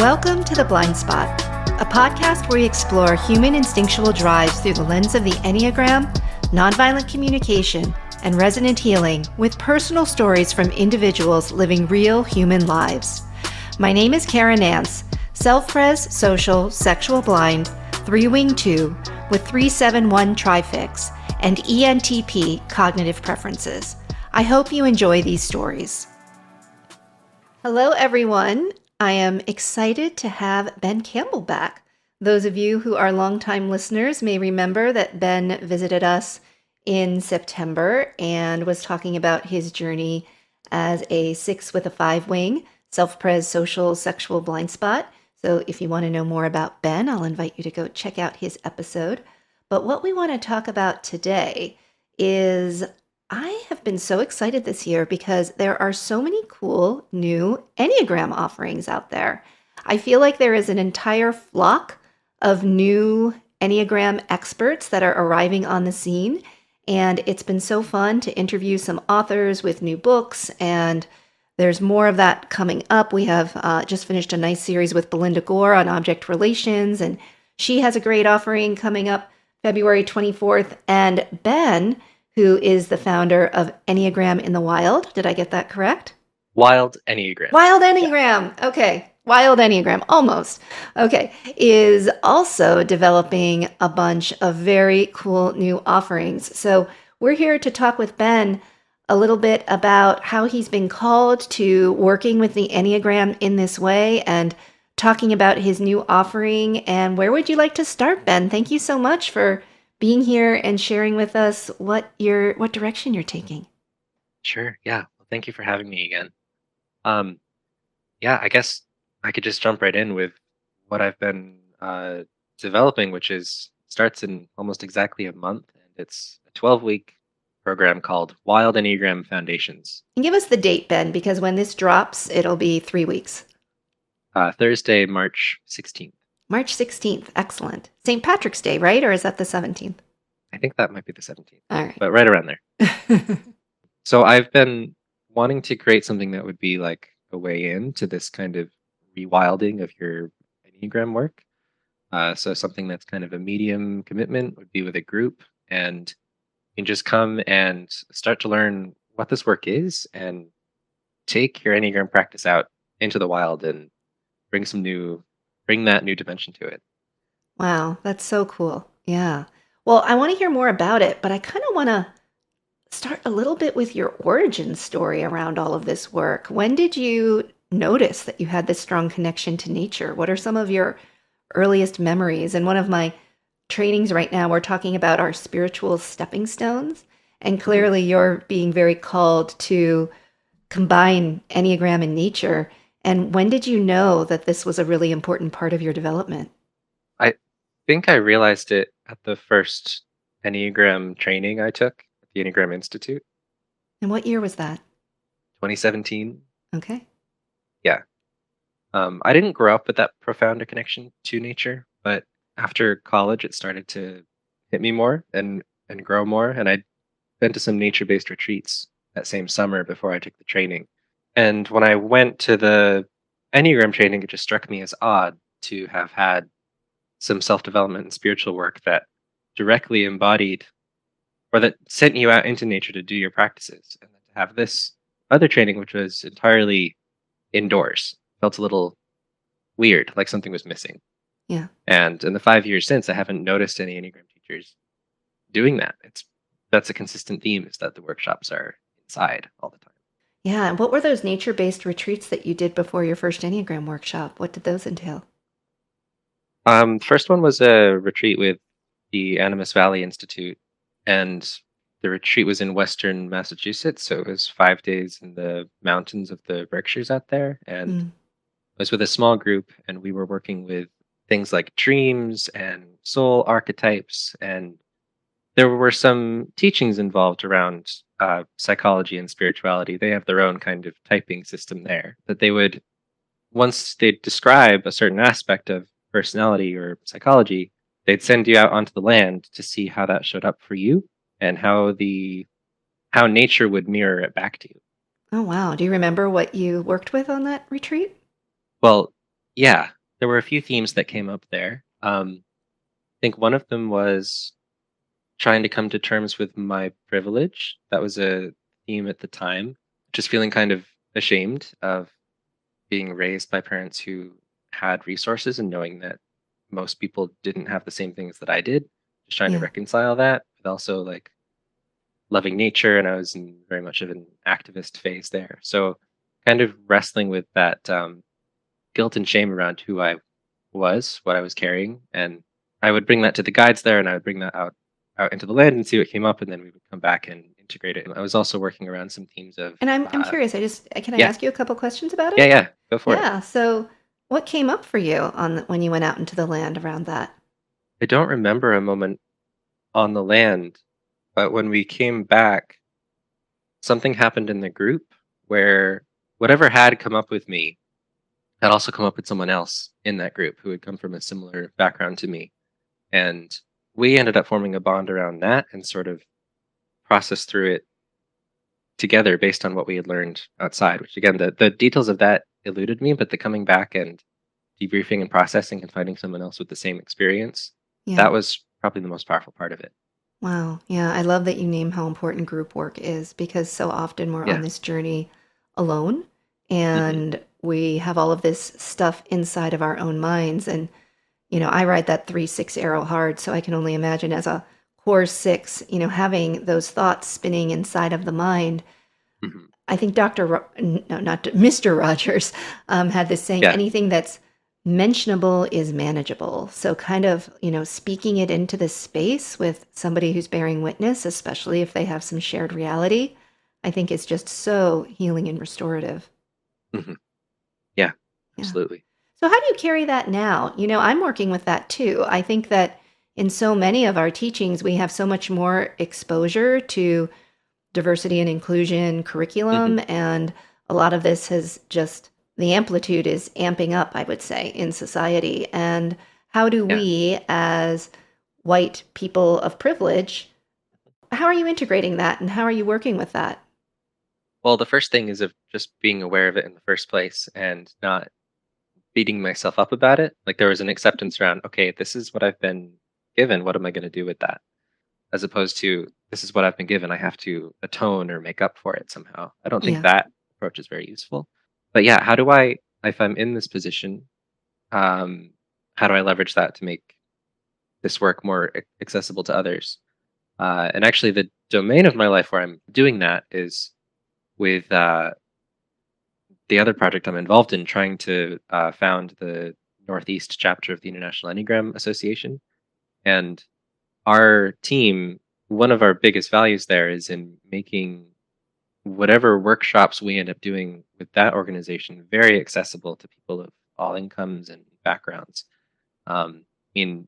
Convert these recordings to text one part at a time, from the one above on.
Welcome to The Blind Spot, a podcast where we explore human instinctual drives through the lens of the Enneagram, nonviolent communication, and resonant healing with personal stories from individuals living real human lives. My name is Kara Nance, self pres, social, sexual blind, three wing two, with 371 trifix, and ENTP cognitive preferences. I hope you enjoy these stories. Hello, everyone. I am excited to have Ben Campbell back. Those of you who are longtime listeners may remember that Ben visited us in September and was talking about his journey as a six with a five wing, self pres social sexual blind spot. So if you want to know more about Ben, I'll invite you to go check out his episode. But what we want to talk about today is I have been so excited this year because there are so many cool new Enneagram offerings out there. I feel like there is an entire flock of new Enneagram experts that are arriving on the scene. And it's been so fun to interview some authors with new books. And there's more of that coming up. We have uh, just finished a nice series with Belinda Gore on object relations. And she has a great offering coming up February 24th. And Ben who is the founder of Enneagram in the Wild. Did I get that correct? Wild Enneagram. Wild Enneagram. Yeah. Okay. Wild Enneagram, almost. Okay. Is also developing a bunch of very cool new offerings. So we're here to talk with Ben a little bit about how he's been called to working with the Enneagram in this way and talking about his new offering. And where would you like to start, Ben? Thank you so much for being here and sharing with us what your what direction you're taking. Sure. Yeah. Well, thank you for having me again. Um, yeah, I guess I could just jump right in with what I've been uh, developing, which is starts in almost exactly a month, and it's a 12 week program called Wild Enneagram Foundations. And give us the date, Ben, because when this drops, it'll be three weeks. Uh, Thursday, March 16th. March 16th. Excellent. St. Patrick's Day, right? Or is that the 17th? I think that might be the 17th. All right. But right around there. so I've been wanting to create something that would be like a way in to this kind of rewilding of your Enneagram work. Uh, so something that's kind of a medium commitment would be with a group and you can just come and start to learn what this work is and take your Enneagram practice out into the wild and bring some new bring that new dimension to it. Wow, that's so cool. Yeah. Well, I want to hear more about it, but I kind of want to start a little bit with your origin story around all of this work. When did you notice that you had this strong connection to nature? What are some of your earliest memories? And one of my trainings right now, we're talking about our spiritual stepping stones. And mm-hmm. clearly, you're being very called to combine Enneagram and nature. And when did you know that this was a really important part of your development? I think I realized it at the first Enneagram training I took at the Enneagram Institute. And what year was that? 2017. Okay. Yeah. Um, I didn't grow up with that profound a connection to nature, but after college, it started to hit me more and and grow more. And I'd been to some nature based retreats that same summer before I took the training. And when I went to the Enneagram training, it just struck me as odd to have had some self development and spiritual work that directly embodied or that sent you out into nature to do your practices. And then to have this other training, which was entirely indoors, felt a little weird, like something was missing. Yeah. And in the five years since, I haven't noticed any Enneagram teachers doing that. It's that's a consistent theme is that the workshops are inside all the time. Yeah. And what were those nature based retreats that you did before your first Enneagram workshop? What did those entail? Um, first one was a retreat with the Animas Valley Institute, and the retreat was in Western Massachusetts. So it was five days in the mountains of the Berkshires out there, and mm. I was with a small group, and we were working with things like dreams and soul archetypes, and there were some teachings involved around uh, psychology and spirituality, they have their own kind of typing system there that they would, once they describe a certain aspect of personality or psychology, they'd send you out onto the land to see how that showed up for you and how the how nature would mirror it back to you. Oh wow! Do you remember what you worked with on that retreat? Well, Yeah, there were a few themes that came up there. Um, I think one of them was trying to come to terms with my privilege. That was a theme at the time. Just feeling kind of ashamed of being raised by parents who had resources and knowing that most people didn't have the same things that I did. Just trying to reconcile that, but also like loving nature, and I was in very much of an activist phase there. So kind of wrestling with that um, guilt and shame around who I was, what I was carrying, and I would bring that to the guides there, and I would bring that out out into the land and see what came up, and then we would come back and integrate it. And I was also working around some themes of And I'm I'm uh, curious. I just can I yeah, ask you a couple questions about it? yeah, yeah, go for it. Yeah. So, what came up for you on the, when you went out into the land around that? I don't remember a moment on the land, but when we came back, something happened in the group where whatever had come up with me had also come up with someone else in that group who had come from a similar background to me. And we ended up forming a bond around that and sort of processed through it together based on what we had learned outside, which again, the, the details of that eluded me, but the coming back and debriefing and processing and finding someone else with the same experience, Yeah. that was probably the most powerful part of it. Wow. Yeah. I love that you name how important group work is because so often we're on this journey alone hmm and we have all of this stuff inside of our own minds. And, you know, I ride that three, six arrow hard. So I can only imagine as a core six, you know, having those thoughts spinning inside of the mind. hmm I think Dr. Ro- no, not Mr. Rogers um, had this saying Yeah. anything that's mentionable is manageable. So, kind of, you know, speaking it into the space with somebody who's bearing witness, especially if they have some shared reality, I think is just so healing and restorative. hmm Yeah, Yeah. absolutely. So, how do you carry that now? You know, I'm working with that too. I think that in so many of our teachings, we have so much more exposure to diversity and inclusion curriculum. Mm-hmm. And a lot of this has just, the amplitude is amping up, I would say, in society. And how do Yeah. we, as white people of privilege, how are you integrating that and how are you working with that? Well, the first thing is of just being aware of it in the first place and not beating myself up about it. Like there was an acceptance around, okay, this is what I've been given. What am I going to do with that? As opposed to this is what I've been given. I have to atone or make up for it somehow. I don't think Yeah. that approach is very useful. But yeah, how do I, if I'm in this position, um, how do I leverage that to make this work more accessible to others? Uh, and actually, the domain of my life where I'm doing that is with uh, the other project I'm involved in, trying to uh, found the Northeast chapter of the International Enneagram Association. And our team, one of our biggest values there is in making whatever workshops we end up doing with that organization very accessible to people of all incomes and backgrounds. Um, in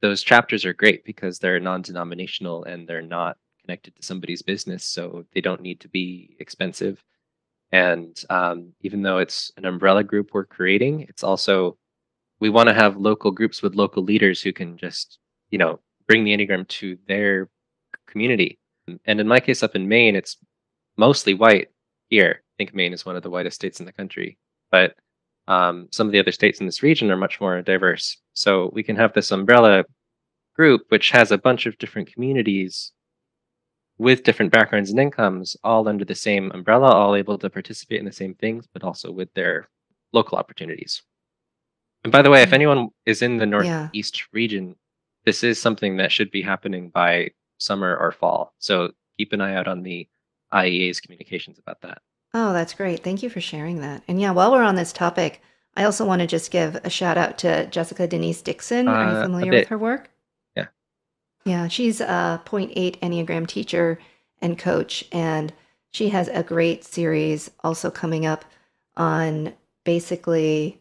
those chapters are great because they're non-denominational and they're not connected to somebody's business, so they don't need to be expensive. And um, even though it's an umbrella group we're creating, it's also we want to have local groups with local leaders who can just you know bring the enneagram to their community. And in my case, up in Maine, it's mostly white here. I think Maine is one of the whitest states in the country, but um, some of the other states in this region are much more diverse. So we can have this umbrella group, which has a bunch of different communities with different backgrounds and incomes, all under the same umbrella, all able to participate in the same things, but also with their local opportunities. And by the way, if anyone is in the Yeah. Northeast region, this is something that should be happening by summer or fall. So keep an eye out on the IEA's communications about that. Oh, that's great. Thank you for sharing that. And yeah, while we're on this topic, I also want to just give a shout out to Jessica Denise Dickson. Are you Uh, familiar with her work? Yeah. She's a point 0.8 Enneagram teacher and coach, and she has a great series also coming up on basically,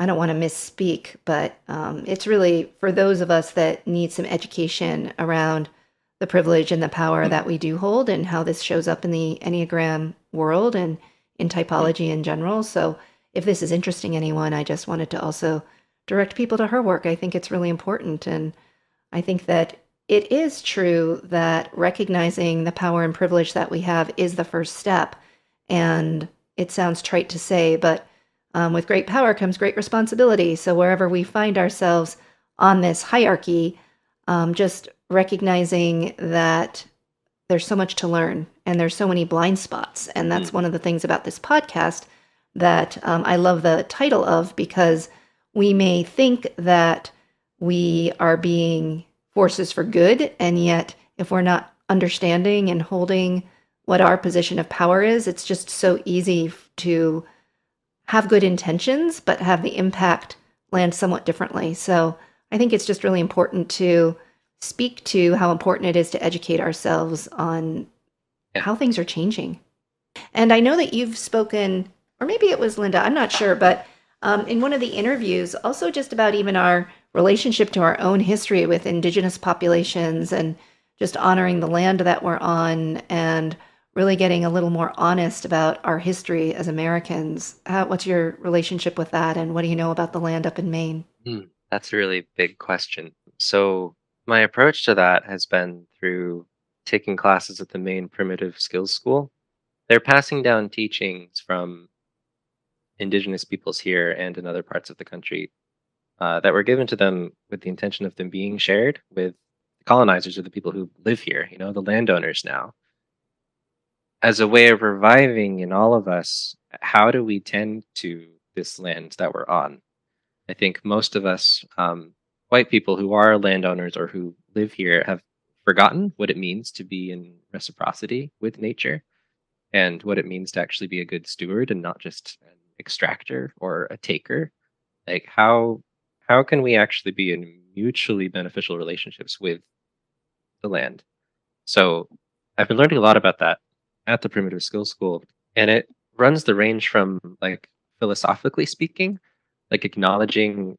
I don't want to misspeak, but um, it's really for those of us that need some education around the privilege and the power that we do hold and how this shows up in the Enneagram world and in typology in general. So, if this is interesting anyone, I just wanted to also direct people to her work. I think it's really important. And I think that it is true that recognizing the power and privilege that we have is the first step. And it sounds trite to say, but um, with great power comes great responsibility. So wherever we find ourselves on this hierarchy, um, just recognizing that there's so much to learn and there's so many blind spots. And that's mm. one of the things about this podcast that um, I love the title of because we may think that we are being forces for good. And yet, if we're not understanding and holding what our position of power is, it's just so easy to have good intentions, but have the impact land somewhat differently. So I think it's just really important to speak to how important it is to educate ourselves on how things are changing. And I know that you've spoken, or maybe it was Linda, I'm not sure, but um, in one of the interviews, also just about even our relationship to our own history with indigenous populations and just honoring the land that we're on and really getting a little more honest about our history as Americans. How, what's your relationship with that, and what do you know about the land up in Maine? Mm, that's a really big question. So, my approach to that has been through taking classes at the Maine Primitive Skills School. They're passing down teachings from indigenous peoples here and in other parts of the country uh, that were given to them with the intention of them being shared with colonizers or the people who live here, you know, the landowners now. As a way of reviving in all of us how do we tend to this land that we're on? I think most of us um, white people who are landowners or who live here have forgotten what it means to be in reciprocity with nature and what it means to actually be a good steward and not just an extractor or a taker. Like how how can we actually be in mutually beneficial relationships with the land so i've been learning a lot about that at the Primitive Skills School, and it runs the range from like philosophically speaking, like acknowledging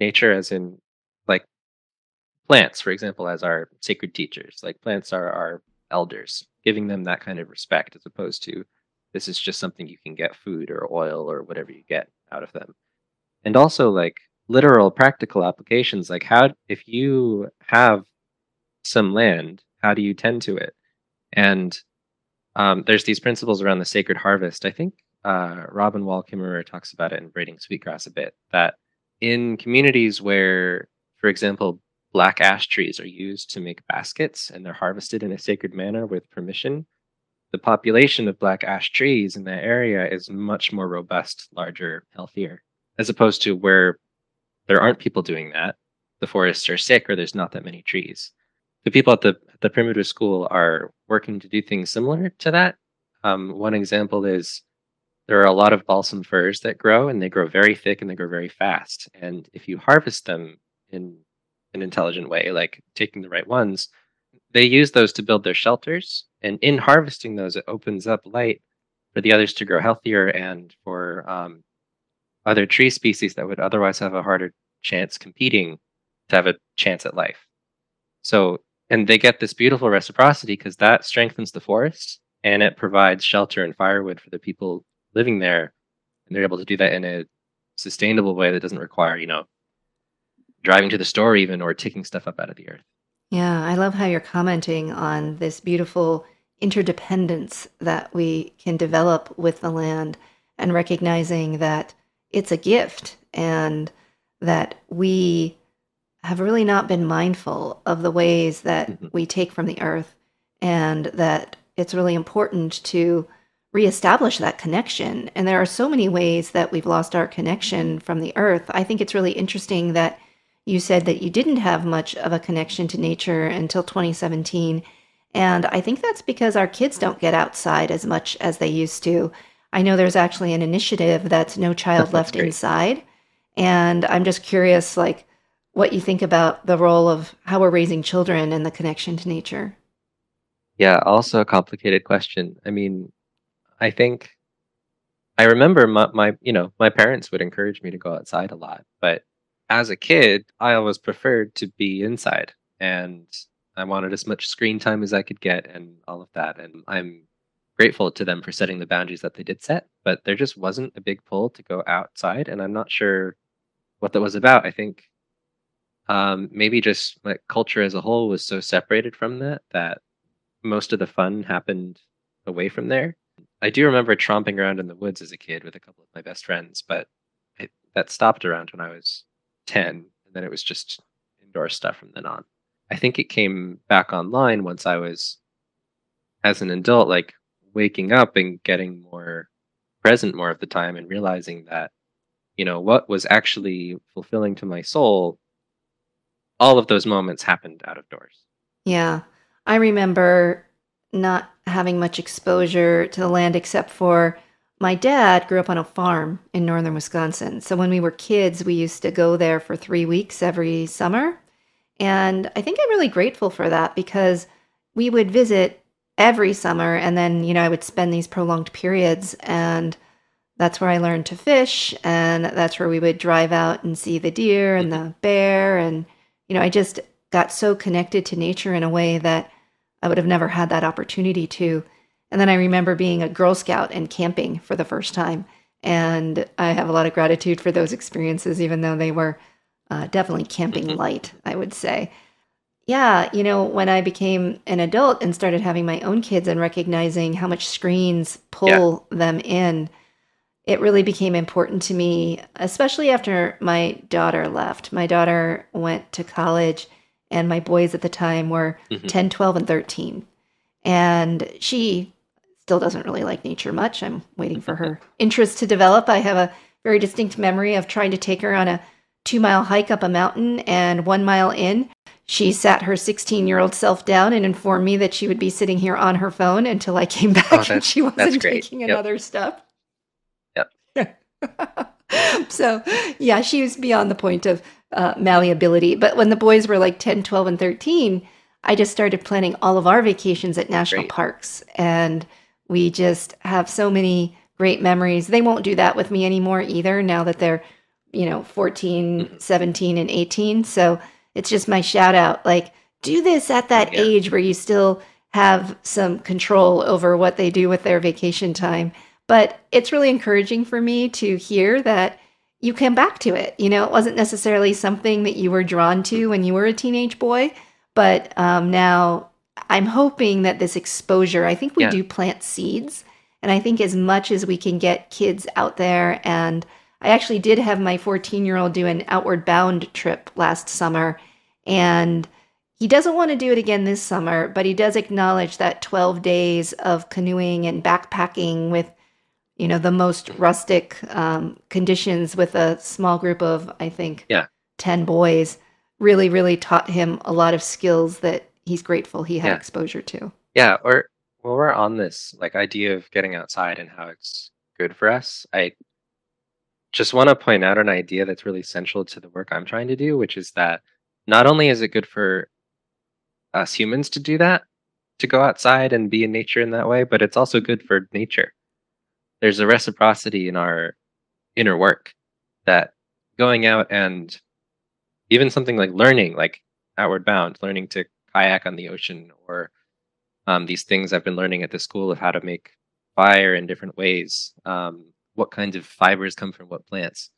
nature as in like plants, for example, as our sacred teachers. Like plants are our elders, giving them that kind of respect as opposed to this is just something you can get food or oil or whatever you get out of them. And also like literal practical applications like how if you have some land, how do you tend to it? And um, there's these principles around the sacred harvest. I think uh, Robin Wall Kimmerer talks about it in Braiding Sweetgrass a bit. That in communities where, for example, black ash trees are used to make baskets and they're harvested in a sacred manner with permission, the population of black ash trees in that area is much more robust, larger, healthier, as opposed to where there aren't people doing that. The forests are sick or there's not that many trees the people at the the primitive school are working to do things similar to that. Um, one example is there are a lot of balsam firs that grow, and they grow very thick and they grow very fast. And if you harvest them in an intelligent way, like taking the right ones, they use those to build their shelters. And in harvesting those, it opens up light for the others to grow healthier and for um, other tree species that would otherwise have a harder chance competing to have a chance at life. So and they get this beautiful reciprocity because that strengthens the forest and it provides shelter and firewood for the people living there and they're able to do that in a sustainable way that doesn't require you know driving to the store even or taking stuff up out of the earth yeah i love how you're commenting on this beautiful interdependence that we can develop with the land and recognizing that it's a gift and that we have really not been mindful of the ways that mm-hmm. we take from the earth and that it's really important to reestablish that connection. And there are so many ways that we've lost our connection from the earth. I think it's really interesting that you said that you didn't have much of a connection to nature until 2017. And I think that's because our kids don't get outside as much as they used to. I know there's actually an initiative that's No Child Left Inside. And I'm just curious, like, what you think about the role of how we're raising children and the connection to nature. Yeah, also a complicated question. I mean, I think I remember my, my you know, my parents would encourage me to go outside a lot, but as a kid, I always preferred to be inside and I wanted as much screen time as I could get and all of that. And I'm grateful to them for setting the boundaries that they did set, but there just wasn't a big pull to go outside. And I'm not sure what that was about. I think um, maybe just like culture as a whole was so separated from that that most of the fun happened away from there. I do remember tromping around in the woods as a kid with a couple of my best friends, but that stopped around when I was 10, and then it was just indoor stuff from then on. I think it came back online once I was, as an adult, like waking up and getting more present more of the time and realizing that, you know, what was actually fulfilling to my soul, all of those moments happened out of doors. Yeah. I remember not having much exposure to the land except for my dad grew up on a farm in northern Wisconsin. So when we were kids, we used to go there for three weeks every summer. And I think I'm really grateful for that because we would visit every summer and then, you know, I would spend these prolonged periods and that's where I learned to fish and that's where we would drive out and see the deer and the bear and you know, I just got so connected to nature in a way that I would have never had that opportunity to. And then I remember being a Girl Scout and camping for the first time. And I have a lot of gratitude for those experiences, even though they were uh, definitely camping Mhm. light, I would say. Yeah, you know, when I became an adult and started having my own kids and recognizing how much screens Yeah. pull them in, it really became important to me, especially after my daughter left. My daughter went to college, and my boys at the time were Mhm. 10, 12, and 13. And she still doesn't really like nature much. I'm waiting for her interest to develop. I have a very distinct memory of trying to take her on a two mile hike up a mountain, and one mile in, she sat her 16 year old self down and informed me that she would be sitting here on her phone until I came back Oh, and she wasn't taking Yep. another step. Yep. so, yeah, she was beyond the point of uh, malleability. But when the boys were like 10, 12, and 13, I just started planning all of our vacations at national Great. parks. And we just have so many great memories. They won't do that with me anymore either now that they're, you know, 14, Mhm. 17, and 18. So it's just my shout out like, do this at that yeah. age where you still have some control over what they do with their vacation time. But it's really encouraging for me to hear that you came back to it. You know, it wasn't necessarily something that you were drawn to when you were a teenage boy, but um, now I'm hoping that this exposure, I think we Yeah. do plant seeds. And I think as much as we can get kids out there, and I actually did have my 14 year old do an outward bound trip last summer. And he doesn't want to do it again this summer, but he does acknowledge that 12 days of canoeing and backpacking with, you know, the most rustic um, conditions with a small group of, I think, Yeah. 10 boys really, really taught him a lot of skills that he's grateful he had Yeah. exposure to. Yeah, or while we're on this like idea of getting outside and how it's good for us, I just want to point out an idea that's really central to the work I'm trying to do, which is that not only is it good for us humans to do that, to go outside and be in nature in that way, but it's also good for nature. There's a reciprocity in our inner work that going out and even something like learning, like outward bound, learning to kayak on the ocean or um, these things I've been learning at the school of how to make fire in different ways, um, what kinds of fibers come from what plants,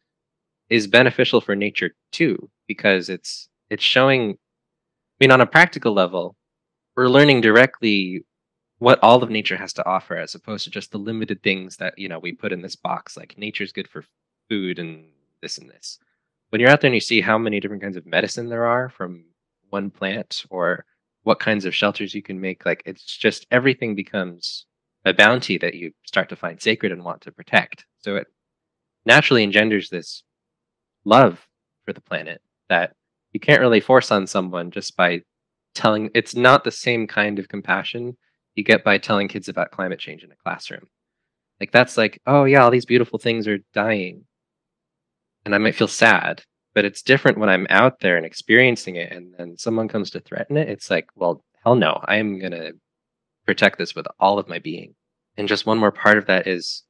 is beneficial for nature too, because it's it's showing. I mean, on a practical level, we're learning directly what all of nature has to offer, as opposed to just the limited things that you know we put in this box. Like nature's good for food and this and this. When you're out there and you see how many different kinds of medicine there are from one plant, or what kinds of shelters you can make, like it's just everything becomes a bounty that you start to find sacred and want to protect. So it naturally engenders this love for the planet that you can't really force on someone just by telling it's not the same kind of compassion you get by telling kids about climate change in a classroom. Like that's like, oh yeah, all these beautiful things are dying. And I might feel sad, but it's different when I'm out there and experiencing it and then someone comes to threaten it. It's like, well, hell no, I am going to protect this with all of my being. And just one more part of that is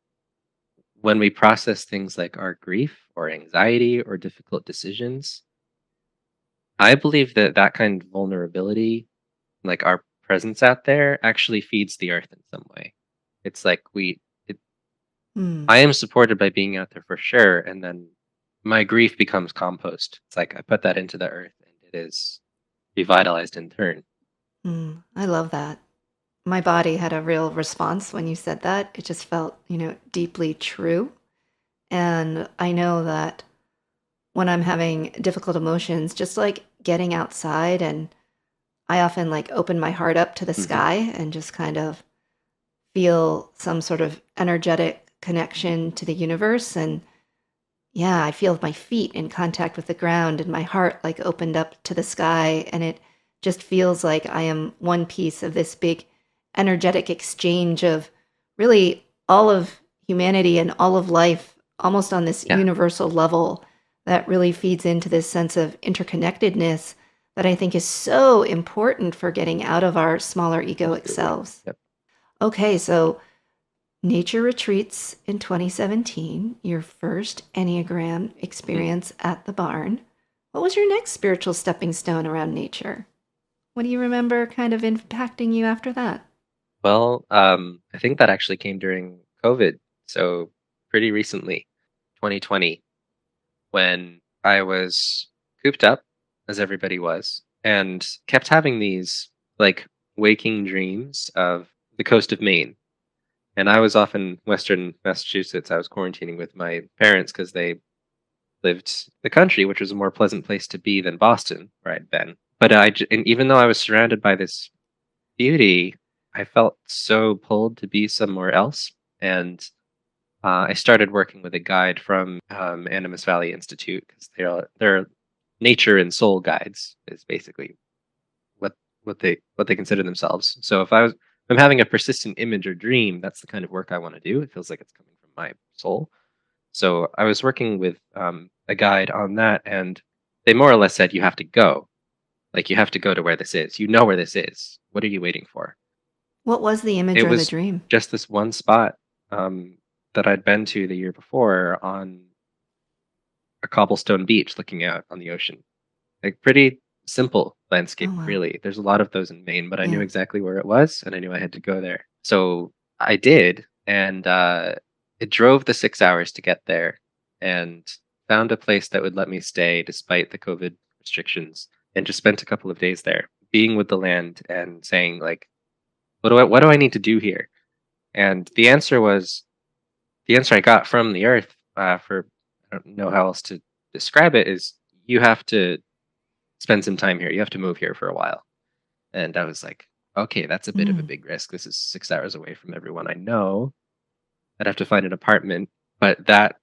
when we process things like our grief or anxiety or difficult decisions, I believe that that kind of vulnerability, like our presence out there, actually feeds the earth in some way. It's like we, it, Hmm. I am supported by being out there for sure. And then my grief becomes compost. It's like I put that into the earth and it is revitalized in turn. Mm, I love that. My body had a real response when you said that. It just felt, you know, deeply true. And I know that when I'm having difficult emotions, just like getting outside and I often like open my heart up to the Mhm. sky and just kind of feel some sort of energetic connection to the universe and yeah, I feel my feet in contact with the ground and my heart like opened up to the sky and it just feels like I am one piece of this big energetic exchange of really all of humanity and all of life almost on this Yeah. universal level that really feeds into this sense of interconnectedness that I think is so important for getting out of our smaller egoic selves. Yep. Okay, so Nature Retreats in 2017, your first Enneagram experience mm-hmm. at the barn. What was your next spiritual stepping stone around nature? What do you remember kind of impacting you after that? Well, um, I think that actually came during COVID. So pretty recently, 2020, when I was cooped up, as everybody was, and kept having these like waking dreams of the coast of Maine. And I was off in Western Massachusetts. I was quarantining with my parents because they lived the country, which was a more pleasant place to be than Boston, I'd been. But I, and even though I was surrounded by this beauty, I felt so pulled to be somewhere else. And uh, I started working with a guide from um, Animas Valley Institute because they're they're nature and soul guides is basically what what they what they consider themselves. So if I was if I'm having a persistent image or dream, that's the kind of work I want to do. It feels like it's coming from my soul. So I was working with um, a guide on that, and they more or less said you have to go, like you have to go to where this is. You know where this is. What are you waiting for? What was the image It or the dream? just this one spot um, that I'd been to the year before on a cobblestone beach looking out on the ocean. Like pretty simple landscape, Oh, wow. really. There's a lot of those in Maine, but I knew exactly where it was and I knew I had to go there. So I did, and uh, it drove the six hours to get there and found a place that would let me stay despite the COVID restrictions and just spent a couple of days there being with the land and saying like what do I what do I need to do here? And the answer was the answer I got from the earth uh, for I don't know how else to describe it is you have to spend some time here. You have to move here for a while. And I was like, okay, that's a bit of a Mm. big risk. This is six hours away from everyone I know. I'd have to find an apartment. But that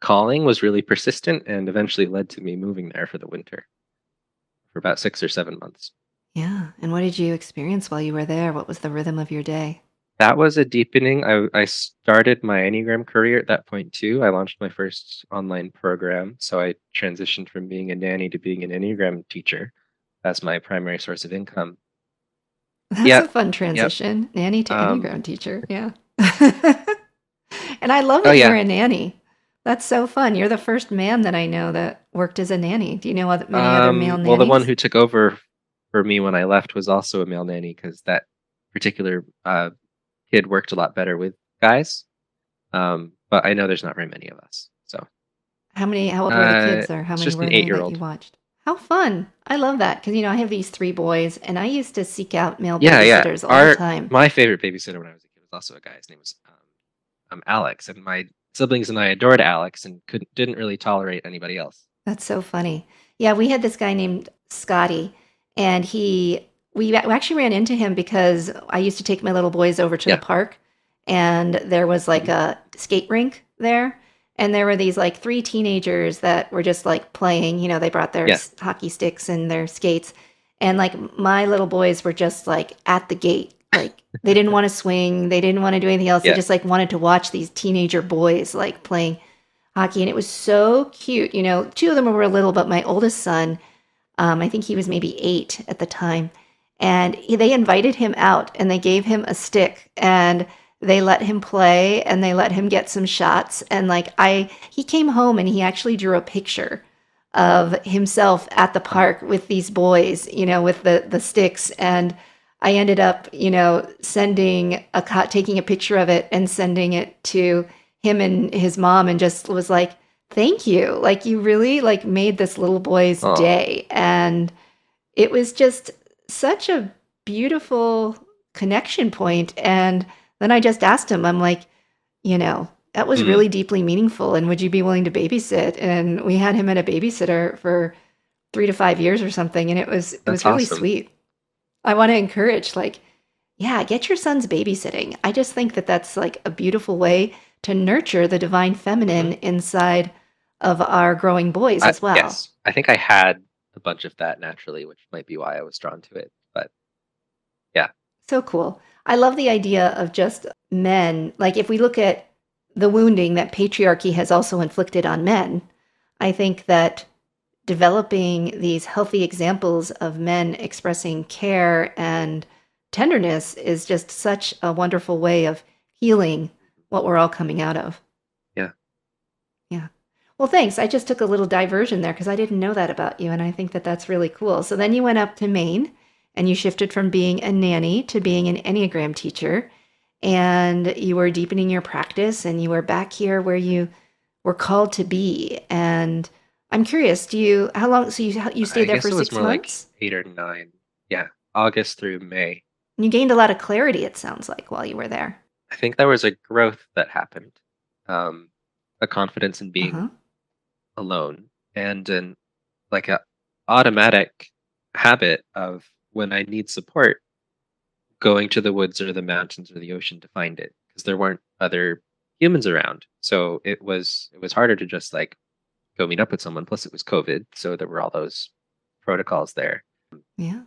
calling was really persistent and eventually led to me moving there for the winter for about six or seven months. Yeah. And what did you experience while you were there? What was the rhythm of your day? That was a deepening. I, I started my Enneagram career at that point too. I launched my first online program. So I transitioned from being a nanny to being an Enneagram teacher as my primary source of income. That's Yeah. a fun transition. Nanny to Um, Enneagram teacher. Yeah. and I love Oh, that yeah. you're a nanny. That's so fun. You're the first man that I know that worked as a nanny. Do you know other, many other Um, male nannies? well, the one who took over for me when I left was also a male nanny because that particular uh, kid worked a lot better with guys. Um, but I know there's not very many of us. So How many? How old were the Uh, kids, or how many just were an they that you watched? How fun! I love that because you know I have these three boys, and I used to seek out male yeah, yeah. babysitters all Our the time. my favorite babysitter when I was a kid was also a guy. His name was um, um Alex, and my siblings and I adored Alex and couldn't didn't really tolerate anybody else. That's so funny. Yeah, we had this guy named Scotty, and he we actually ran into him because I used to take my little boys over to Yeah. the park, and there was like a skate rink there, and there were these like three teenagers that were just like playing. You know, they brought their Yeah. hockey sticks and their skates, and like my little boys were just like at the gate. Like they didn't want to swing, they didn't want to do anything else. They just like wanted to watch these teenager boys like playing hockey and it was so cute you know two of them were little but my oldest son um, i think he was maybe eight at the time. And he, they invited him out and they gave him a stick and they let him play and they let him get some shots. And like i he came home and he actually drew a picture of himself at the park with these boys you know with the the sticks. And i ended up you know sending a taking a picture of it and sending it to him and his mom and just was like thank you like you really like made this little boy's Aw. day and it was just such a beautiful connection point. And then I just asked him, I'm like, you know, that was Mm, really deeply meaningful. And would you be willing to babysit? And we had him at a babysitter for three to five years or something. And it was it that's was really awesome. sweet. I want to encourage, like, yeah, get your sons babysitting. I just think that that's like a beautiful way to nurture the divine feminine inside of our growing boys I, as well. yes, I think I had a bunch of that naturally, which might be why I was drawn to it. But yeah, So cool. I love the idea of just men. Like, if we look at the wounding that patriarchy has also inflicted on men, I think that developing these healthy examples of men expressing care and tenderness is just such a wonderful way of healing what we're all coming out of. Well, thanks. I just took a little diversion there because I didn't know that about you. And I think that that's really cool. So then you went up to Maine and you shifted from being a nanny to being an Enneagram teacher. And you were deepening your practice and you were back here where you were called to be. And I'm curious, do you, how long, so you, you I stayed there guess for it was six more like months? eight or nine. Yeah, August through May. You gained a lot of clarity, it sounds like, while you were there. I think there was a growth that happened, um, a confidence in being huh. Alone, and an like a automatic habit of when I need support, going to the woods or the mountains or the ocean to find it because there weren't other humans around. So it was it was harder to just like go meet up with someone. Plus, it was COVID, so there were all those protocols there. Yeah.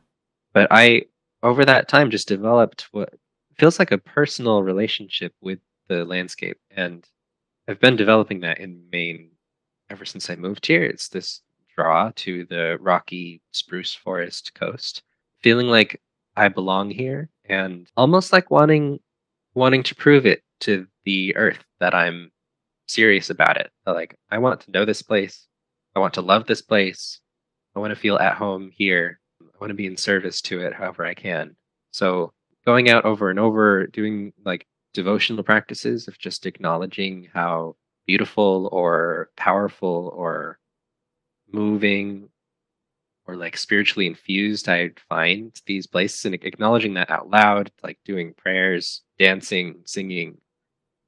But I, over that time, just developed what feels like a personal relationship with the landscape, and I've been developing that in Maine ever since I moved here. It's this draw to the rocky spruce forest coast, feeling like I belong here, and almost like wanting wanting to prove it to the earth that I'm serious about it. Like I want to know this place. I want to love this place. I want to feel at home here. I want to be in service to it however I can. So going out over and over, doing like devotional practices of just acknowledging how beautiful or powerful or moving or like spiritually infused I find these places and acknowledging that out loud, like doing prayers, dancing, singing,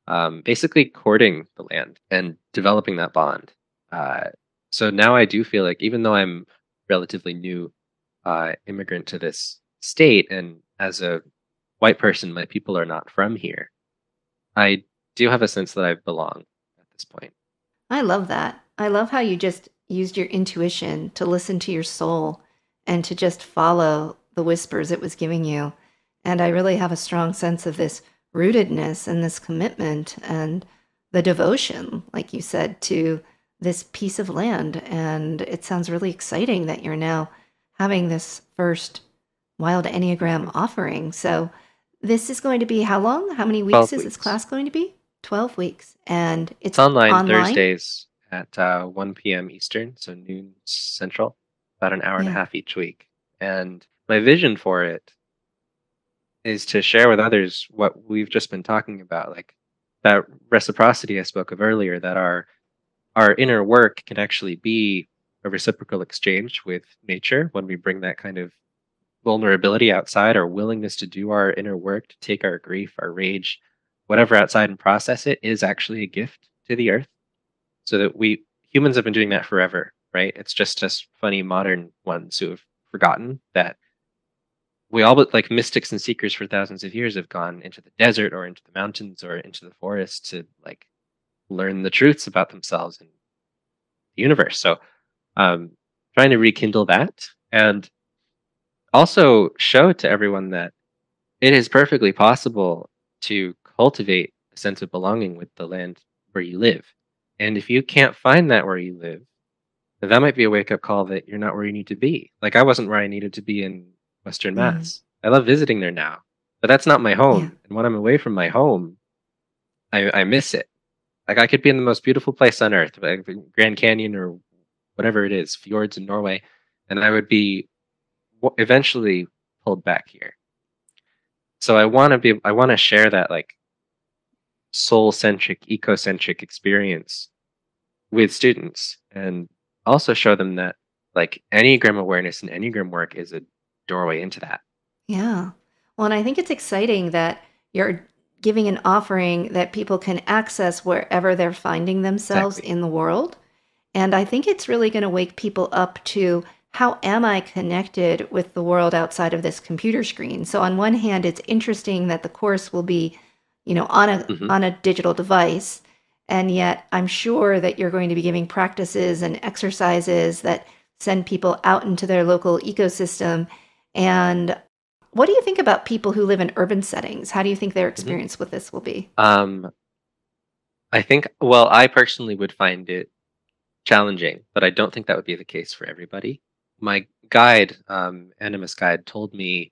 um, basically courting the land and developing that bond. Uh, so now I do feel like even though I'm relatively new uh, immigrant to this state, and as a white person, my people are not from here, I do have a sense that I belong this point. I love that. I love how you just used your intuition to listen to your soul and to just follow the whispers it was giving you. And I really have a strong sense of this rootedness and this commitment and the devotion, like you said, to this piece of land. And it sounds really exciting that you're now having this first Wild Enneagram offering. So, this is going to be how long? How many weeks 12 is this class going to be? 12 weeks. And It's online online? Thursdays at uh, 1 p.m. Eastern, so noon Central, about an hour and a half each week. And my vision for it is to share with others what we've just been talking about, like that reciprocity I spoke of earlier, that our our inner work can actually be a reciprocal exchange with nature when we bring that kind of vulnerability outside, our willingness to do our inner work, to take our grief, our rage, whatever outside and process it is actually a gift to the earth. So that we humans have been doing that forever, right? It's just us funny modern ones who have forgotten that we all but like mystics and seekers for thousands of years have gone into the desert or into the mountains or into the forest to like learn the truths about themselves and the universe. So um trying to rekindle that and also show to everyone that it is perfectly possible to cultivate a sense of belonging with the land where you live. And if you can't find that where you live, then that might be a wake up call that you're not where you need to be. Like I wasn't where I needed to be in Western Mm, Mass. I love visiting there now, but that's not my yeah. home. And when I'm away from my home, I, I miss it. Like I could be in the most beautiful place on earth, like Grand Canyon or whatever it is, fjords in Norway, and I would be eventually pulled back here. So I want to be, I want to share that like soul centric, ecocentric experience with students and also show them that like Enneagram awareness and Enneagram work is a doorway into that. Yeah. Well, and I think it's exciting that you're giving an offering that people can access wherever they're finding themselves Exactly. in the world. And I think it's really going to wake people up to how am I connected with the world outside of this computer screen? So on one hand, it's interesting that the course will be, you know, on a hmm on a digital device, and yet I'm sure that you're going to be giving practices and exercises that send people out into their local ecosystem. And what do you think about people who live in urban settings? How do you think their hmm experience with this will be? Um, I think, well, I personally would find it challenging, but I don't think that would be the case for everybody. My guide, um, Animas Guide, told me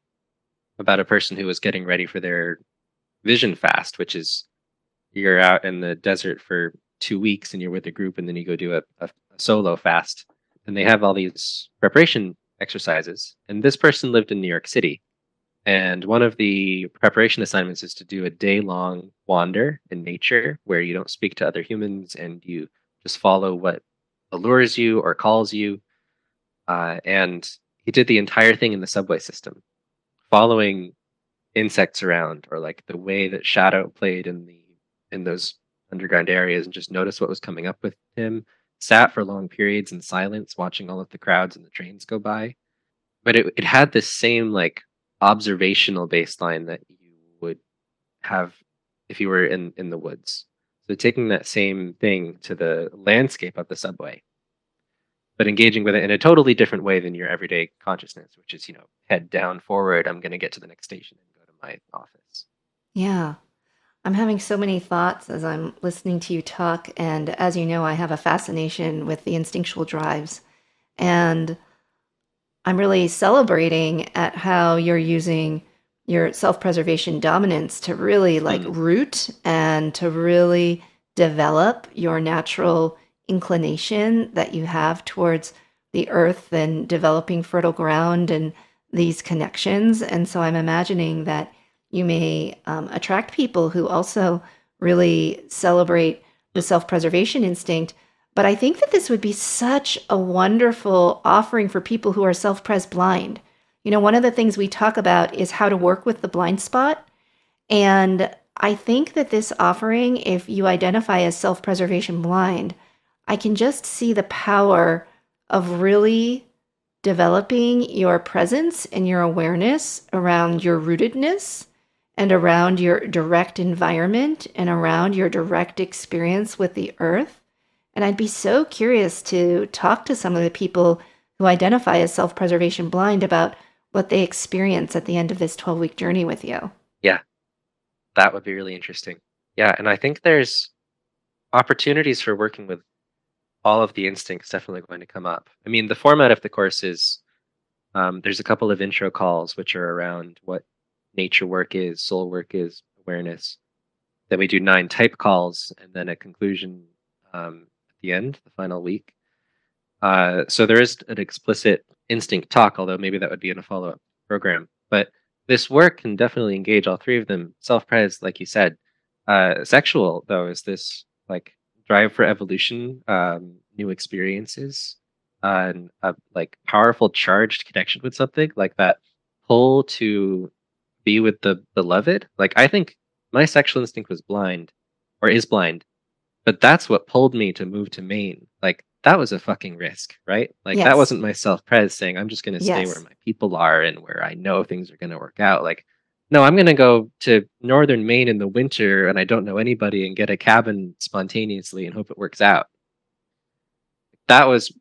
about a person who was getting ready for their vision fast, which is you're out in the desert for two weeks and you're with a group, and then you go do a, a, solo fast. And they have all these preparation exercises. And this person lived in New York City. And one of the preparation assignments is to do a day long wander in nature where you don't speak to other humans and you just follow what allures you or calls you. Uh, and he did the entire thing in the subway system, following insects around or like the way that shadow played in the in those underground areas and just noticed what was coming up with him. Sat for long periods in silence watching all of the crowds and the trains go by. But it, it had this same like observational baseline that you would have if you were in in the woods. So taking that same thing to the landscape of the subway but engaging with it in a totally different way than your everyday consciousness which is you know head down forward i'm going to get to the next station. to my office Yeah. I'm having so many thoughts as I'm listening to you talk. And as you know, I have a fascination with the instinctual drives. And I'm really celebrating at how you're using your self-preservation dominance to really like Mm, root and to really develop your natural inclination that you have towards the earth and developing fertile ground and these connections. And so I'm imagining that you may um, attract people who also really celebrate the mm, self-preservation instinct but I think that this would be such a wonderful offering for people who are self pres blind. You know, one of the things we talk about is how to work with the blind spot. And I think that this offering, if you identify as self preservation blind, I can just see the power of really developing your presence and your awareness around your rootedness and around your direct environment and around your direct experience with the earth. And I'd be so curious to talk to some of the people who identify as self preservation blind about what they experience at the end of this 12 week journey with you. yeah that would be really interesting yeah and i think there's opportunities for working with all of the instincts definitely going to come up i mean the format of the course is um, there's a couple of intro calls which are around what nature work is soul work is awareness then we do nine type calls and then a conclusion um, at the end the final week Uh, so there is an explicit instinct talk, although maybe that would be in a follow up program. But this work can definitely engage all three of them. Self pres, like you said. Uh, sexual, though, is this like drive for evolution, um, new experiences, uh, and a like powerful charged connection with something like that pull to be with the beloved. Like I think my sexual instinct was blind or is blind but that's what pulled me to move to Maine. Like that was a fucking risk, right? Like that wasn't my self pres saying I'm just going to stay where my people are and where I know things are going to work out. Like no, I'm going to go to northern Maine in the winter and I don't know anybody and get a cabin spontaneously and hope it works out. That was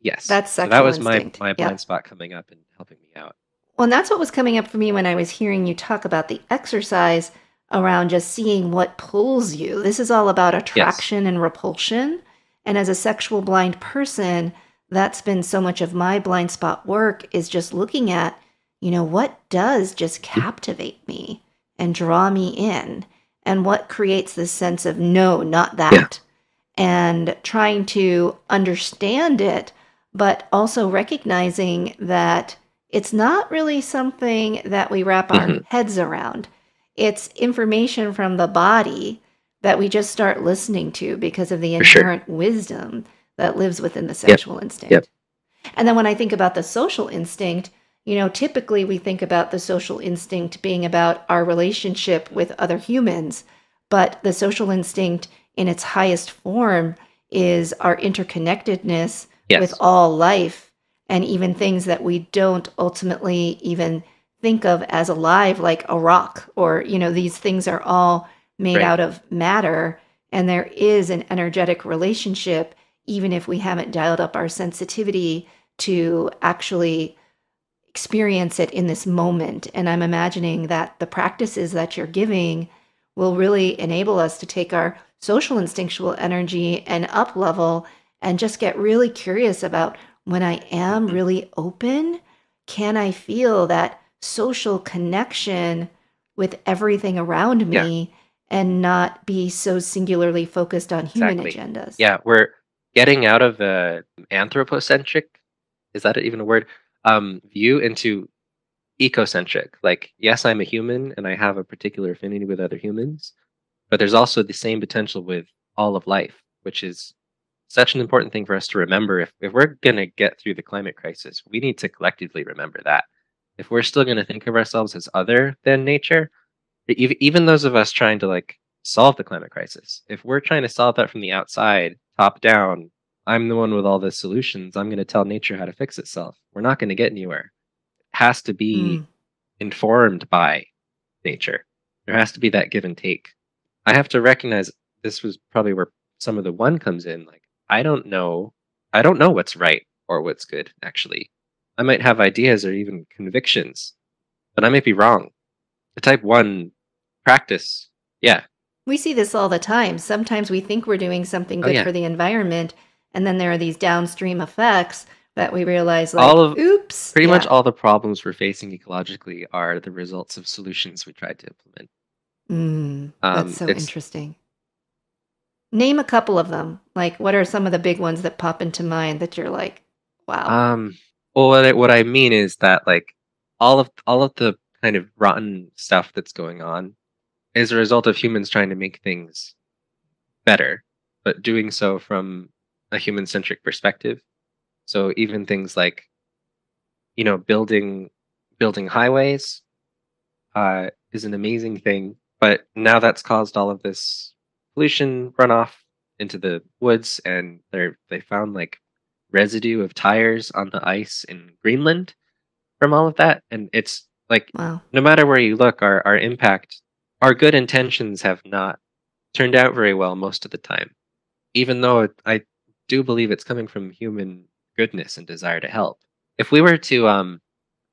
yes. That's So that was my instinct. my blind spot coming up and helping me out. Well, and that's what was coming up for me when I was hearing you talk about the exercise around just seeing what pulls you. This is all about Yes. attraction and repulsion. And as a sexual blind person, that's been so much of my blind spot work is just looking at, you know, what does just Mm, captivate me and draw me in? And what creates this sense of, no, not Yeah. that? And trying to understand it, but also recognizing that it's not really something that we wrap our hmm heads around. It's information from the body that we just start listening to because of the For sure. inherent wisdom that lives within the sexual Yep. instinct. And then when I think about the social instinct, you know, typically we think about the social instinct being about our relationship with other humans, but the social instinct in its highest form is our interconnectedness Yes. with all life and even things that we don't ultimately even think of as alive like a rock or you know these things are all made Right. out of matter and there is an energetic relationship even if we haven't dialed up our sensitivity to actually experience it in this moment and i'm imagining that the practices that you're giving will really enable us to take our social instinctual energy and up level and just get really curious about when I am Mhm. really open, can I feel that social connection with everything around Yeah. me and not be so singularly focused on human Exactly. agendas? Yeah, we're getting out of the anthropocentric, is that even a word? Um, view into ecocentric. Like, yes, I'm a human and I have a particular affinity with other humans, but there's also the same potential with all of life, which is such an important thing for us to remember. If, if we're going to get through the climate crisis, we need to collectively remember that. If we're still going to think of ourselves as other than nature, ev- even those of us trying to like solve the climate crisis, if we're trying to solve that from the outside, top down, I'm the one with all the solutions. I'm going to tell nature how to fix itself. We're not going to get anywhere. It has to be Mm, informed by nature. There has to be that give and take. I have to recognize this was probably where some of the one comes in. Like, I don't know. I don't know what's right or what's good, actually. I might have ideas or even convictions, but I might be wrong. The type one practice, yeah. We see this all the time. Sometimes we think we're doing something Oh, good yeah. for the environment, and then there are these downstream effects that we realize, like, All of- oops. Pretty much all the problems we're facing ecologically are the results of solutions we tried to implement. Mm, Um, that's so interesting. Name a couple of them. Like, what are some of the big ones that pop into mind that you're like, wow? Um, well, what I, what I mean is that like all of all of the kind of rotten stuff that's going on is a result of humans trying to make things better, but doing so from a human centric perspective. So even things like, you know, building building highways uh, is an amazing thing, but now that's caused all of this pollution runoff into the woods, and they're they found like residue of tires on the ice in Greenland from all of that, and it's like wow. no matter where you look, our our impact, our good intentions have not turned out very well most of the time, even though I do believe it's coming from human goodness and desire to help. If we were to um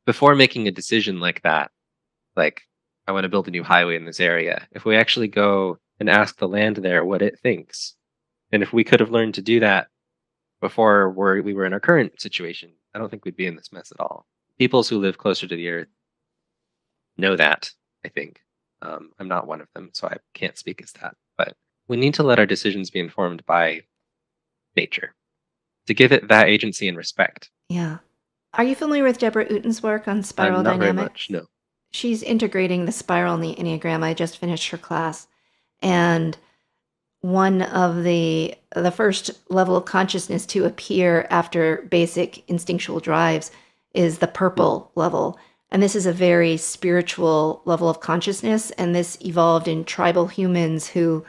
before making a decision like that, like I want to build a new highway in this area, if we actually go and ask the land there what it thinks, and if we could have learned to do that before we're, we were in our current situation, I don't think we'd be in this mess at all. Peoples who live closer to the earth know that, I think. Um, I'm not one of them, so I can't speak as that. But we need to let our decisions be informed by nature to give it that agency and respect. Yeah. Are you familiar with Deborah Ooten's work on spiral Um, not very dynamics? much, no. she's integrating the spiral and the enneagram i just finished her class and one of the the first level of consciousness to appear after basic instinctual drives is the purple level and this is a very spiritual level of consciousness and this evolved in tribal humans who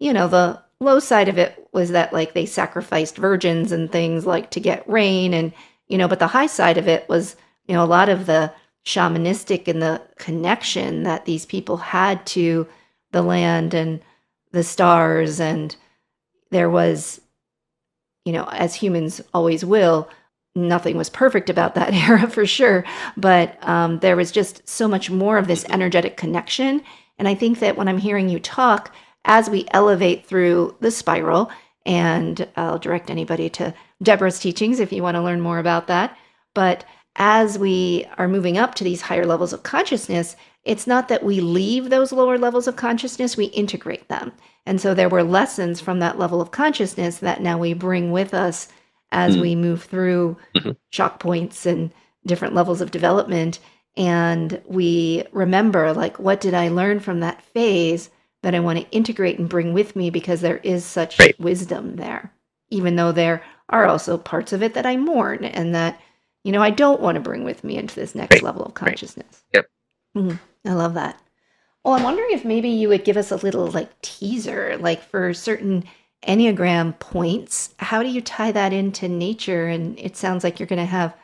you know the low side of it was that like they sacrificed virgins and things like to get rain and you know but the high side of it was you know a lot of the shamanistic and the connection that these people had to the land and the stars. And there was you know as humans always will nothing was perfect about that era for sure. But um, there was just so much more of this energetic connection. And i think that when i'm hearing you talk as we elevate through the spiral and i'll direct anybody to deborah's teachings if you want to learn more about that but as we are moving up to these higher levels of consciousness, it's not that we leave those lower levels of consciousness, we integrate them. And so there were lessons from that level of consciousness that now we bring with us as Mm. we move through Mhm. shock points and different levels of development. And we remember, like, what did I learn from that phase that I want to integrate and bring with me because there is such Right. wisdom there, even though there are also parts of it that I mourn and that you know, I don't want to bring with me into this next Right, level of right. consciousness. Yep. Mhm. I love that. Well, I'm wondering if maybe you would give us a little like teaser, like for certain Enneagram points. How do you tie that into nature? And it sounds like you're going to have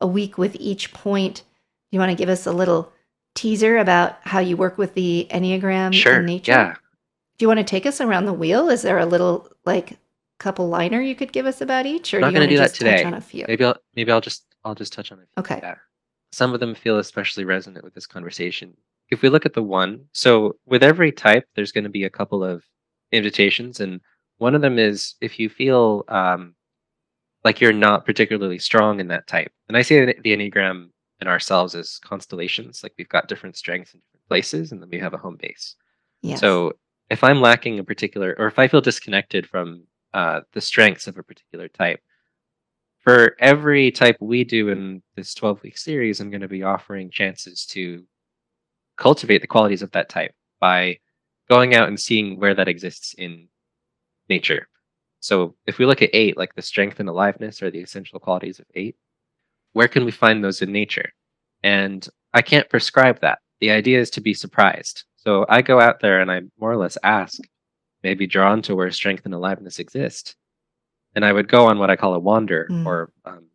a week with each point. You want to give us a little teaser about how you work with the Enneagram Sure. in nature? Yeah. Do you want to take us around the wheel? Is there a little like couple liner you could give us about each, or Not do you gonna do that today. on a few? Maybe I'll maybe I'll just I'll just touch on it. Okay. Yeah. Some of them feel especially resonant with this conversation. If we look at the one, so with every type, there's going to be a couple of invitations, and one of them is if you feel um, like you're not particularly strong in that type. And I see the the Enneagram and ourselves as constellations, like we've got different strengths in different places, and then we have a home base. Yes. So if I'm lacking a particular, or if I feel disconnected from uh, the strengths of a particular type, for every type we do in this 12 week series, I'm going to be offering chances to cultivate the qualities of that type by going out and seeing where that exists in nature. So if we look at eight, like the strength and aliveness are the essential qualities of eight, where can we find those in nature? And I can't prescribe that. The idea is to be surprised. So I go out there and I more or less ask, maybe drawn to where strength and aliveness exist. And I would go on what I call a wander Mm. or um,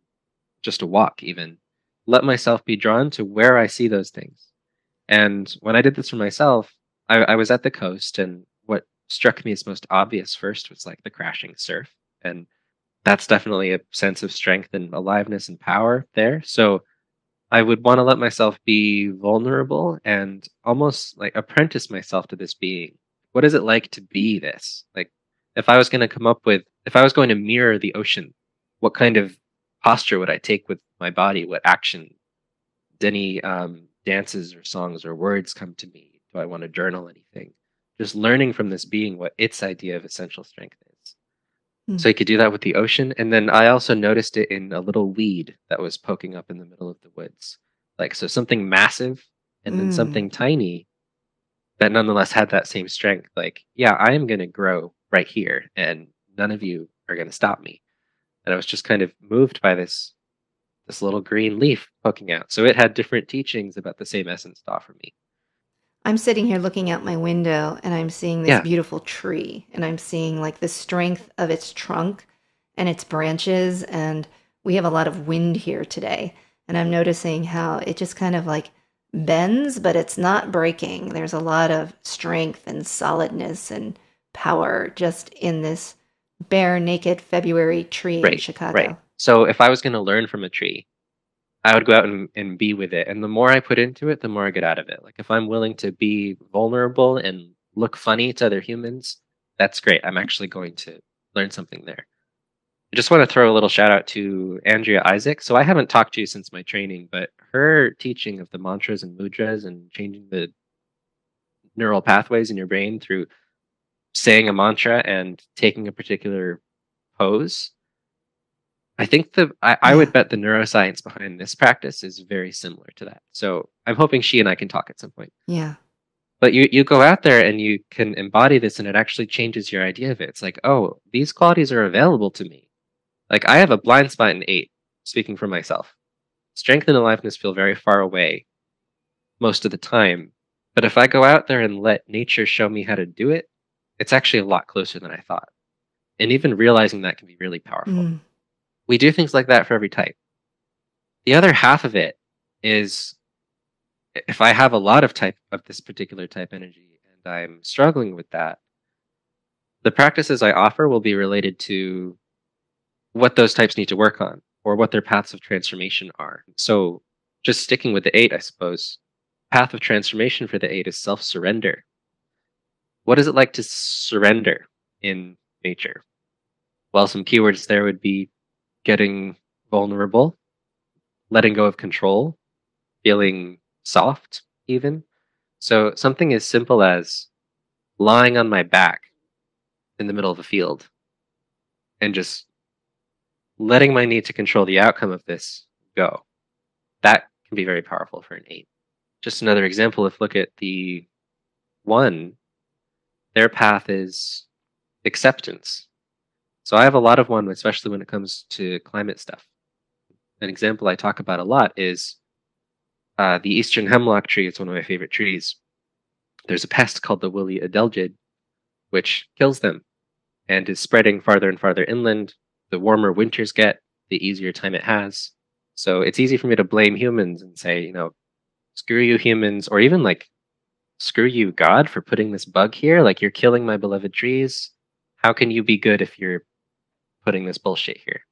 just a walk, even. Let myself be drawn to where I see those things. And when I did this for myself, I, I was at the coast, and what struck me as most obvious first was like the crashing surf. And that's definitely a sense of strength and aliveness and power there. So I would want to let myself be vulnerable and almost like apprentice myself to this being. What is it like to be this? Like, if I was going to come up with, if I was going to mirror the ocean, what kind of posture would I take with my body? What action? Any um, dances or songs or words come to me? Do I want to journal anything? Just learning from this being what its idea of essential strength is. Hmm. So you could do that with the ocean. And then I also noticed it in a little weed that was poking up in the middle of the woods. Like, so something massive and then Mm. something tiny that nonetheless had that same strength. Like, yeah, I am going to grow right here and none of you are going to stop me. And I was just kind of moved by this this little green leaf poking out. So it had different teachings about the same essence to offer me. I'm sitting here looking out my window and I'm seeing this Yeah. beautiful tree and I'm seeing like the strength of its trunk and its branches and we have a lot of wind here today and I'm noticing how it just kind of like bends but it's not breaking. There's a lot of strength and solidness and power just in this bare naked February tree in Right, Chicago. Right. So if I was going to learn from a tree, I would go out and, and be with it. And the more I put into it, the more I get out of it. Like if I'm willing to be vulnerable and look funny to other humans, that's great. I'm actually going to learn something there. I just want to throw a little shout out to Andrea Isaac. So I haven't talked to you since my training, but her teaching of the mantras and mudras and changing the neural pathways in your brain through saying a mantra and taking a particular pose. I think the I, I would bet the neuroscience behind this practice is very similar to that. So I'm hoping she and I can talk at some point. Yeah. But you you go out there and you can embody this and it actually changes your idea of it. It's like, oh, these qualities are available to me. Like I have a blind spot in eight, speaking for myself. Strength and aliveness feel very far away most of the time. But if I go out there and let nature show me how to do it, it's actually a lot closer than I thought. And even realizing that can be really powerful Mm. We do things like that for every type. The other half of it is if I have a lot of type of this particular type energy and I'm struggling with that, the practices I offer will be related to what those types need to work on or what their paths of transformation are. So just sticking with the eight, I suppose, path of transformation for the eight is self surrender. What is it like to surrender in nature? Well, some keywords there would be getting vulnerable, letting go of control, feeling soft, even. So, something as simple as lying on my back in the middle of a field and just letting my need to control the outcome of this go. That can be very powerful for an eight. Just another example if look at the one, their path is acceptance. So I have a lot of one, especially when it comes to climate stuff. an example I talk about a lot is uh, the eastern hemlock tree. It's one of my favorite trees. There's a pest called the woolly adelgid, which kills them and is spreading farther and farther inland. The warmer winters get, the easier time it has. So it's easy for me to blame humans and say, you know, screw you humans, or even like, screw you, God, for putting this bug here. Like, you're killing my beloved trees. How can you be good if you're putting this bullshit here?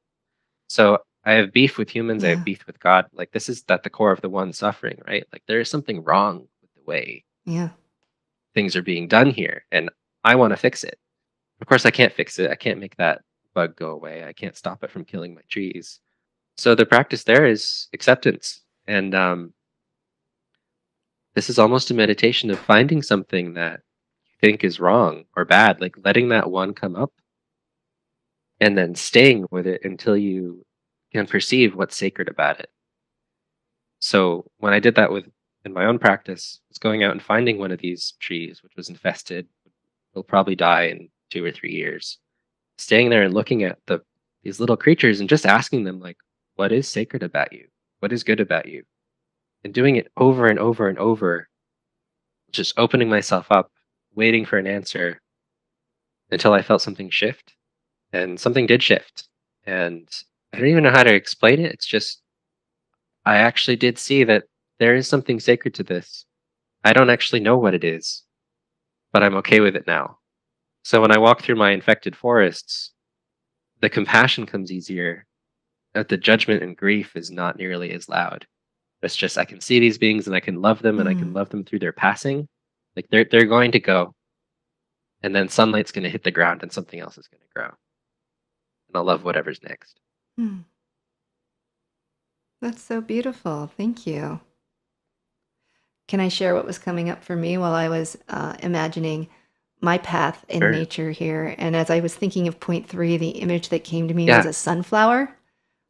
So I have beef with humans. I have beef with God. Like, this is at the core of the one suffering, right? Like, there is something wrong with the way Yeah. things are being done here, and I want to fix it. Of course, I can't fix it. I can't make that bug go away. I can't stop it from killing my trees. So the practice there is acceptance, and um, this is almost a meditation of finding something that you think is wrong or bad, like letting that one come up, and then staying with it until you can perceive what's sacred about it. So when I did that with in my own practice, was going out and finding one of these trees which was infested, will probably die in two or three years. Staying there and looking at the these little creatures and just asking them like, what is sacred about you? What is good about you? And doing it over and over and over, just opening myself up, waiting for an answer until I felt something shift. And something did shift. And I don't even know how to explain it. It's just I actually did see that there is something sacred to this. I don't actually know what it is, but I'm okay with it now. So when I walk through my infected forests, the compassion comes easier. That the judgment and grief is not nearly as loud. It's just I can see these beings and I can love them and I can mm. love them through their passing. Like they're they're going to go. And then sunlight's gonna hit the ground and something else is gonna grow. And I'll love whatever's next. Hmm. That's so beautiful. Thank you. Can I share what was coming up for me while I was uh, imagining my path in Sure. nature here? And as I was thinking of point three, the image that came to me was a sunflower,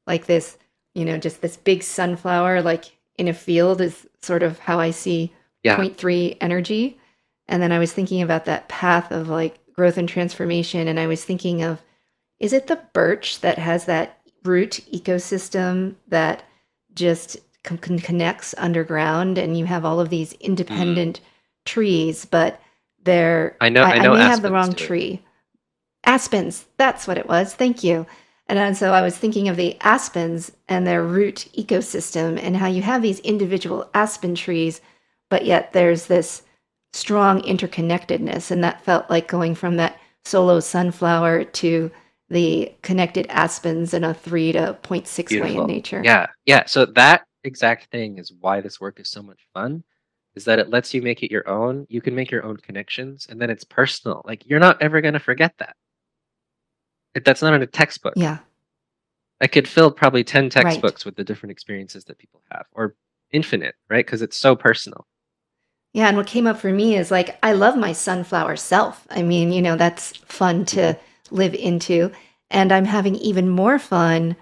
like this, you know, just this big sunflower, like in a field, is sort of how I see Yeah. point three energy. And then I was thinking about that path of like growth and transformation. And I was thinking of, is it the birch that has that root ecosystem that just con- con- connects underground and you have all of these independent trees, but they're, Mm. I know- I know may have the wrong tree. Aspens, that's what it was. Thank you. And so I was thinking of the aspens and their root ecosystem and how you have these individual aspen trees, but yet there's this strong interconnectedness. And that felt like going from that solo sunflower to the connected aspens in a three to 0.6 way in nature. Yeah, yeah. So that exact thing is why this work is so much fun. Is that it lets you make it your own. You can make your own connections, and then it's personal. Like you're not ever going to forget that. That's not in a textbook. Yeah. I could fill probably ten Right. textbooks with the different experiences that people have, or infinite, right? Because it's so personal. Yeah, and what came up for me is like I love my sunflower self. I mean, you know, that's fun to live into, and I'm having even more fun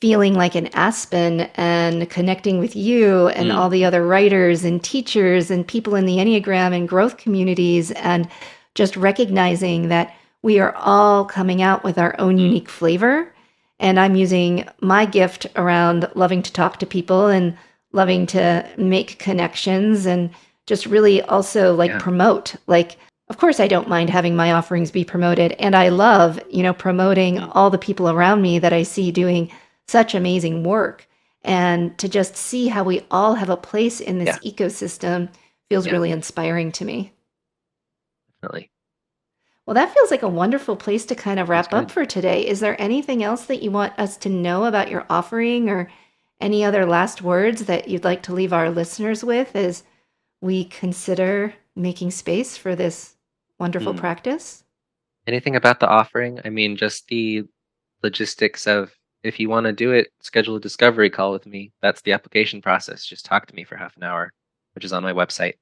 feeling like an aspen and connecting with you and Mm. all the other writers and teachers and people in the Enneagram and growth communities and just recognizing that we are all coming out with our own unique flavor. And I'm using my gift around loving to talk to people and loving to make connections and just really also like Yeah. promote. Like, of course, I don't mind having my offerings be promoted. And I love, you know, promoting all the people around me that I see doing such amazing work. And to just see how we all have a place in this ecosystem feels Yeah. really inspiring to me. Definitely. Well, that feels like a wonderful place to kind of wrap up for today. Is there anything else that you want us to know about your offering or any other last words that you'd like to leave our listeners with as we consider making space for this wonderful Mm. practice? Anything about the offering? I mean, just the logistics of if you want to do it, schedule a discovery call with me. That's the application process. Just talk to me for half an hour, which is on my website.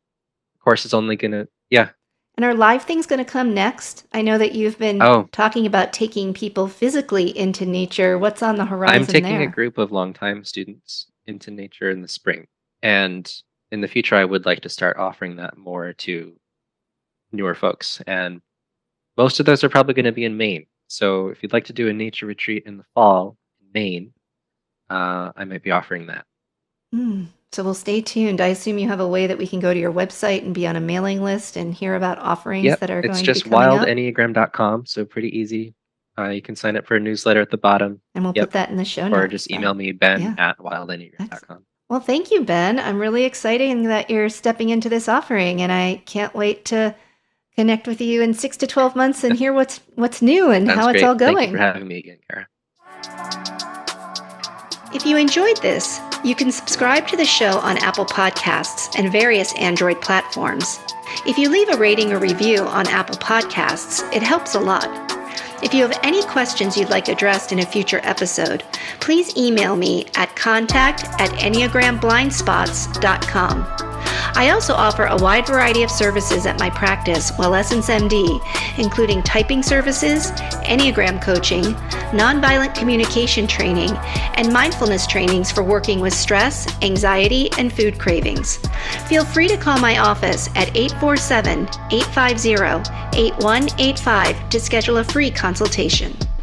Of course, it's only gonna yeah. And our live thing's going to come next. I know that you've been Oh. talking about taking people physically into nature. What's on the horizon I'm taking there? a group of longtime students into nature in the spring, and in the future, I would like to start offering that more to newer folks. And most of those are probably going to be in Maine. So if you'd like to do a nature retreat in the fall in Maine, uh, I might be offering that. Mm. So we'll stay tuned. I assume you have a way that we can go to your website and be on a mailing list and hear about offerings Yep, that are it's going just to be coming up. wildenneagram.com, so pretty easy. Uh, you can sign up for a newsletter at the bottom, And we'll Yep. put that in the show notes. or just email me ben Yeah. at wildenneagram.com. Well, thank you, Ben. I'm really excited that you're stepping into this offering, and I can't wait to connect with you in six to twelve months and hear what's what's new and Sounds how it's great. all Thank going. you for having me again, Kara. If you enjoyed this, you can subscribe to the show on Apple Podcasts and various Android platforms. If you leave a rating or review on Apple Podcasts, it helps a lot. If you have any questions you'd like addressed in a future episode, please email me at contact at enneagramblindspots.com. I also offer a wide variety of services at my practice, Well Essence MD, including typing services, Enneagram coaching, nonviolent communication training, and mindfulness trainings for working with stress, anxiety, and food cravings. Feel free to call my office at 847 850 8185 to schedule a free consultation.